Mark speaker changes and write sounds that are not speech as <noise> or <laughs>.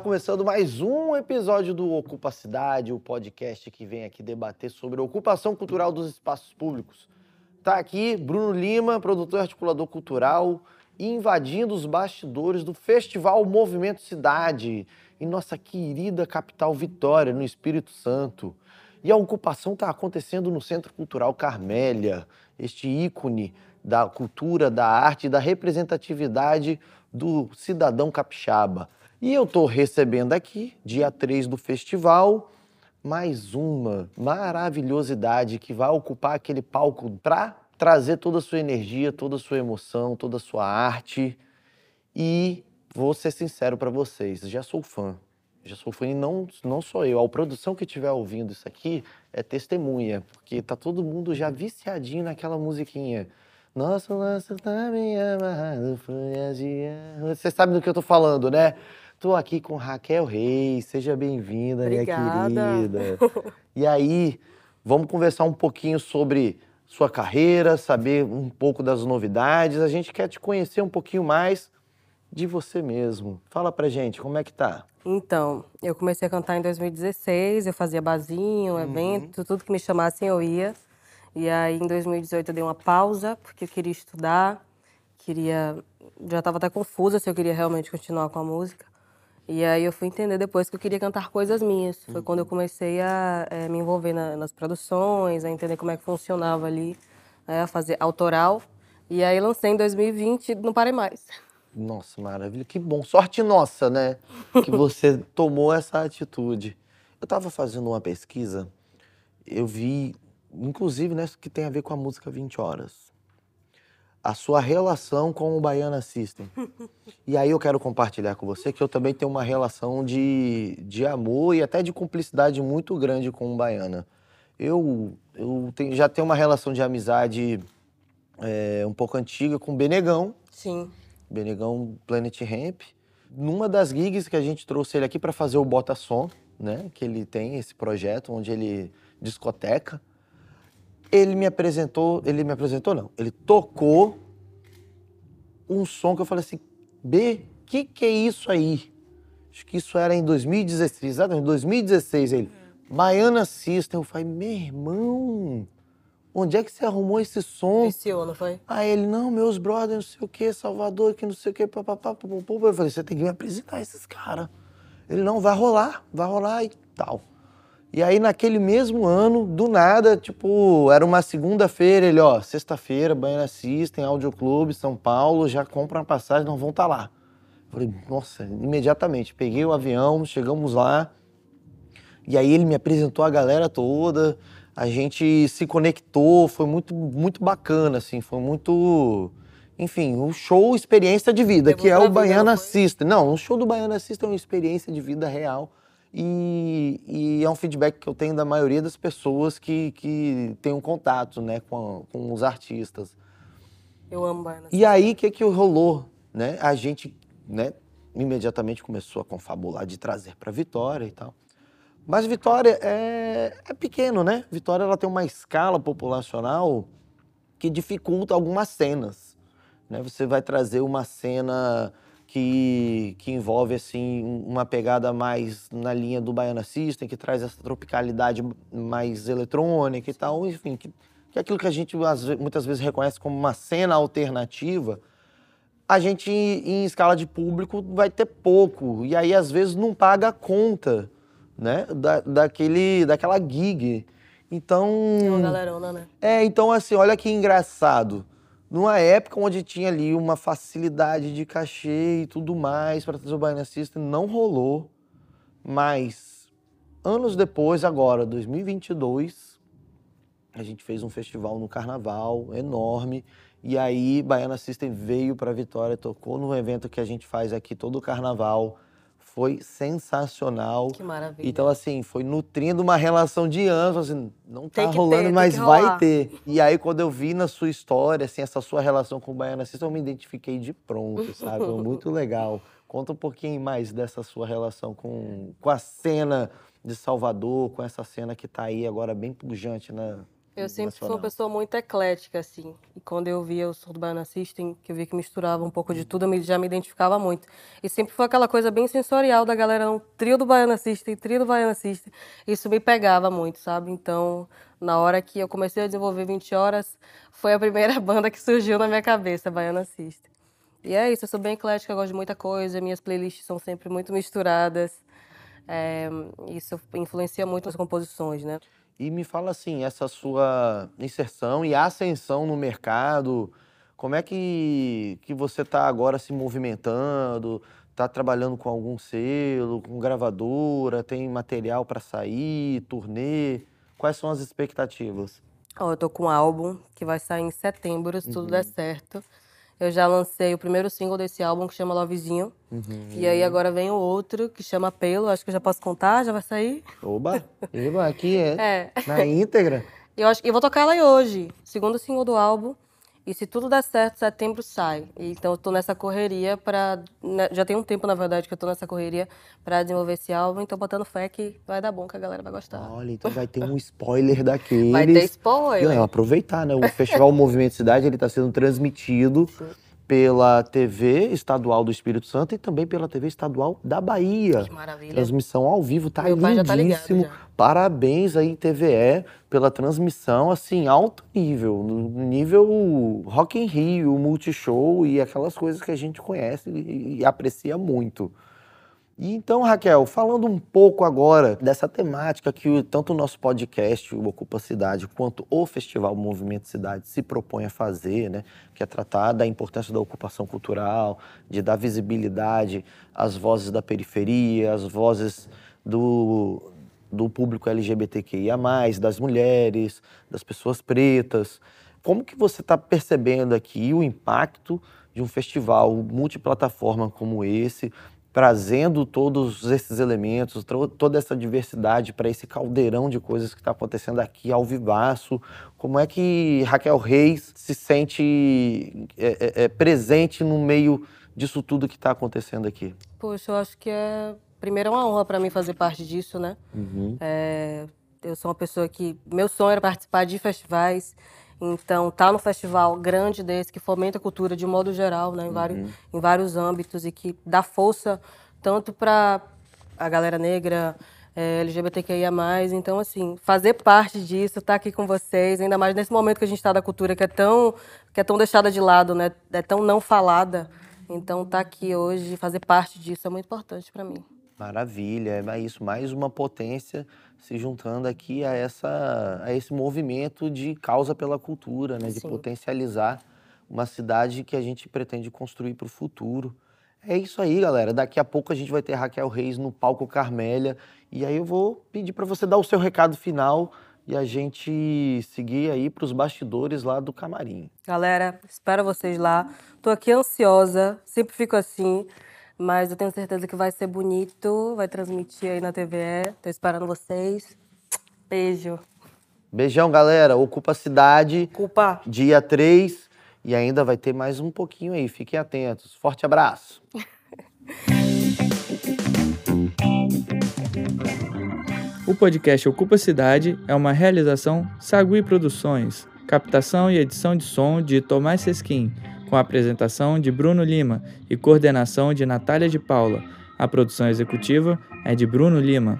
Speaker 1: começando mais um episódio do Ocupa Cidade, o podcast que vem aqui debater sobre a ocupação cultural dos espaços públicos. Tá aqui Bruno Lima, produtor e articulador cultural, invadindo os bastidores do Festival Movimento Cidade, em nossa querida capital Vitória, no Espírito Santo. E a ocupação está acontecendo no Centro Cultural Carmélia, este ícone da cultura, da arte e da representatividade do cidadão capixaba. E eu estou recebendo aqui, dia 3 do festival, mais uma maravilhosidade que vai ocupar aquele palco para trazer toda a sua energia, toda a sua emoção, toda a sua arte. E vou ser sincero para vocês, já sou fã. Já sou fã e não, não sou eu. A produção que estiver ouvindo isso aqui é testemunha, porque tá todo mundo já viciadinho naquela musiquinha. Nosso laço tá bem amarrado, folhas de... Você sabe do que eu tô falando, né? Tô aqui com Raquel Reis, seja bem-vinda, minha querida. <laughs> E aí, vamos conversar um pouquinho sobre sua carreira, saber um pouco das novidades. A gente quer te conhecer um pouquinho mais de você mesmo. Fala pra gente, como é que tá?
Speaker 2: Então, eu comecei a cantar em 2016, eu fazia barzinho, evento, uhum. tudo que me chamassem eu ia. E aí em 2018 eu dei uma pausa, porque eu queria estudar, queria. Já estava até confusa se eu queria realmente continuar com a música. E aí eu fui entender depois que eu queria cantar coisas minhas. Foi uhum. quando eu comecei a é, me envolver na, nas produções, a entender como é que funcionava ali, é, a fazer autoral. E aí lancei em 2020 e não parei mais.
Speaker 1: Nossa, maravilha. Que bom. Sorte nossa, né? Que <laughs> você tomou essa atitude. Eu estava fazendo uma pesquisa, eu vi, inclusive, né, que tem a ver com a música 20 Horas. A sua relação com o Baiana System. <laughs> E aí eu quero compartilhar com você que eu também tenho uma relação de, de amor e até de cumplicidade muito grande com o Baiana. Eu, eu tenho, já tenho uma relação de amizade é, um pouco antiga com o Benegão.
Speaker 2: Sim
Speaker 1: Benegão Planet Ramp. Numa das gigs que a gente trouxe ele aqui para fazer o Bota Som, né? Que ele tem esse projeto onde ele discoteca. Ele me apresentou, ele me apresentou não, ele tocou um som que eu falei assim, B, que que é isso aí? Acho que isso era em 2016, exatamente, 2016 ele. Baiana System, eu falei, meu irmão, Onde é que você arrumou esse som?
Speaker 2: Viciou, não foi?
Speaker 1: Aí ele, não, meus brothers, não sei o quê, Salvador, que não sei o quê, papapá, papapá. Eu falei, você tem que me apresentar esses caras. Ele, não, vai rolar, vai rolar e tal. E aí, naquele mesmo ano, do nada, tipo, era uma segunda-feira, ele, ó, sexta-feira, Baiana System, Clube, São Paulo, já compra uma passagem, nós vamos estar tá lá. Falei, nossa, imediatamente. Peguei o avião, chegamos lá. E aí ele me apresentou a galera toda a gente se conectou, foi muito, muito bacana, assim, foi muito. Enfim, um show experiência de vida, que é o Baiana System. Não, o show do Baiana System é uma experiência de vida real. E, e, é um feedback que eu tenho da maioria das pessoas que, que têm um contato né, com, com os artistas.
Speaker 2: Eu amo
Speaker 1: System. E aí, o que, que rolou? Né? A gente né, imediatamente começou a confabular de trazer para Vitória e tal. Mas Vitória é, é pequeno, né? Vitória ela tem uma escala populacional que dificulta algumas cenas. Né? Você vai trazer uma cena que, que envolve assim uma pegada mais na linha do Baiana System, que traz essa tropicalidade mais eletrônica e tal, enfim, que, que é aquilo que a gente muitas vezes reconhece como uma cena alternativa, a gente em escala de público vai ter pouco e aí às vezes não paga a conta né? Da, daquele, daquela gig. Então.
Speaker 2: É uma galerona, né?
Speaker 1: É, então assim, olha que engraçado. Numa época onde tinha ali uma facilidade de cachê e tudo mais para trazer o Baiana System, não rolou. Mas anos depois, agora, 2022, a gente fez um festival no Carnaval enorme. E aí, Baiana System veio para Vitória, tocou no evento que a gente faz aqui todo o Carnaval foi sensacional.
Speaker 2: Que maravilha.
Speaker 1: Então, assim, foi nutrindo uma relação de anos, assim, não tá rolando, ter, mas vai ter. E aí, quando eu vi na sua história, assim, essa sua relação com o Baiana System, eu me identifiquei de pronto, sabe? Muito <laughs> legal. Conta um pouquinho mais dessa sua relação com, com a cena de Salvador, com essa cena que tá aí agora bem pujante na,
Speaker 2: Eu sempre fui uma pessoa muito eclética, assim. E quando eu via o Surdo Baiana System, que eu vi que misturava um pouco de tudo, eu já me identificava muito. E sempre foi aquela coisa bem sensorial da galera, um trio do Baiana System, trio do Baiana System. Isso me pegava muito, sabe? Então, na hora que eu comecei a desenvolver 20 horas, foi a primeira <laughs> banda que surgiu na minha cabeça, Baiana System. E é isso, eu sou bem eclética, gosto de muita coisa, minhas playlists são sempre muito misturadas. É, isso influencia muito as composições, né?
Speaker 1: E me fala assim, essa sua inserção e ascensão no mercado, como é que, que você está agora se movimentando? Está trabalhando com algum selo, com gravadora, tem material para sair, turnê? Quais são as expectativas?
Speaker 2: Oh, eu tô com um álbum que vai sair em setembro, se uhum. tudo der certo. Eu já lancei o primeiro single desse álbum que chama Lovezinho. Uhum. E aí agora vem o outro que chama Pelo. Acho que eu já posso contar, já vai sair.
Speaker 1: Oba! Eba, aqui é. <laughs> é. Na íntegra.
Speaker 2: Eu acho que eu vou tocar ela aí hoje. Segundo single do álbum. E se tudo der certo, setembro sai. Então eu tô nessa correria para né, já tem um tempo na verdade que eu tô nessa correria para desenvolver esse álbum, então botando fé que vai dar bom, que a galera vai gostar.
Speaker 1: Olha, então vai ter um spoiler daqueles.
Speaker 2: Vai ter spoiler.
Speaker 1: Não, aproveitar, né? O Festival Movimento Cidade, ele tá sendo transmitido Sim pela TV Estadual do Espírito Santo e também pela TV Estadual da Bahia.
Speaker 2: Que maravilha.
Speaker 1: Transmissão ao vivo, tá Meu lindíssimo. Tá ligado, Parabéns aí, TVE, pela transmissão, assim, alto nível. No nível Rock in Rio, Multishow e aquelas coisas que a gente conhece e, e aprecia muito. E então, Raquel, falando um pouco agora dessa temática que tanto o nosso podcast, o Ocupa Cidade, quanto o Festival Movimento Cidade se propõe a fazer, né? que é tratar da importância da ocupação cultural, de dar visibilidade às vozes da periferia, às vozes do, do público LGBTQIA+, das mulheres, das pessoas pretas. Como que você está percebendo aqui o impacto de um festival multiplataforma como esse, trazendo todos esses elementos, toda essa diversidade para esse caldeirão de coisas que está acontecendo aqui ao vivaço. Como é que Raquel Reis se sente é, é, é presente no meio disso tudo que está acontecendo aqui?
Speaker 2: Poxa, eu acho que é primeiro é uma honra para mim fazer parte disso, né? Uhum. É, eu sou uma pessoa que meu sonho era participar de festivais então, tá no festival grande desse, que fomenta a cultura de modo geral, né, em, uhum. vários, em vários âmbitos, e que dá força tanto para a galera negra, é, LGBTQIA+. Então, assim, fazer parte disso, estar tá aqui com vocês, ainda mais nesse momento que a gente está da cultura, que é tão, que é tão deixada de lado, né, é tão não falada. Então, estar tá aqui hoje, fazer parte disso é muito importante para mim.
Speaker 1: Maravilha, é isso, mais uma potência se juntando aqui a, essa, a esse movimento de causa pela cultura, né? de Sim. potencializar uma cidade que a gente pretende construir para o futuro. É isso aí, galera. Daqui a pouco a gente vai ter Raquel Reis no palco Carmélia. E aí eu vou pedir para você dar o seu recado final e a gente seguir aí para os bastidores lá do camarim.
Speaker 2: Galera, espero vocês lá. Tô aqui ansiosa, sempre fico assim. Mas eu tenho certeza que vai ser bonito, vai transmitir aí na TVE. Tô esperando vocês. Beijo.
Speaker 1: Beijão, galera. Ocupa a cidade.
Speaker 2: Ocupa.
Speaker 1: Dia 3. E ainda vai ter mais um pouquinho aí. Fiquem atentos. Forte abraço. <laughs>
Speaker 3: O podcast Ocupa Cidade é uma realização Sagui Produções, captação e edição de som de Tomás Sesquim com a apresentação de Bruno Lima e coordenação de Natália de Paula. A produção executiva é de Bruno Lima.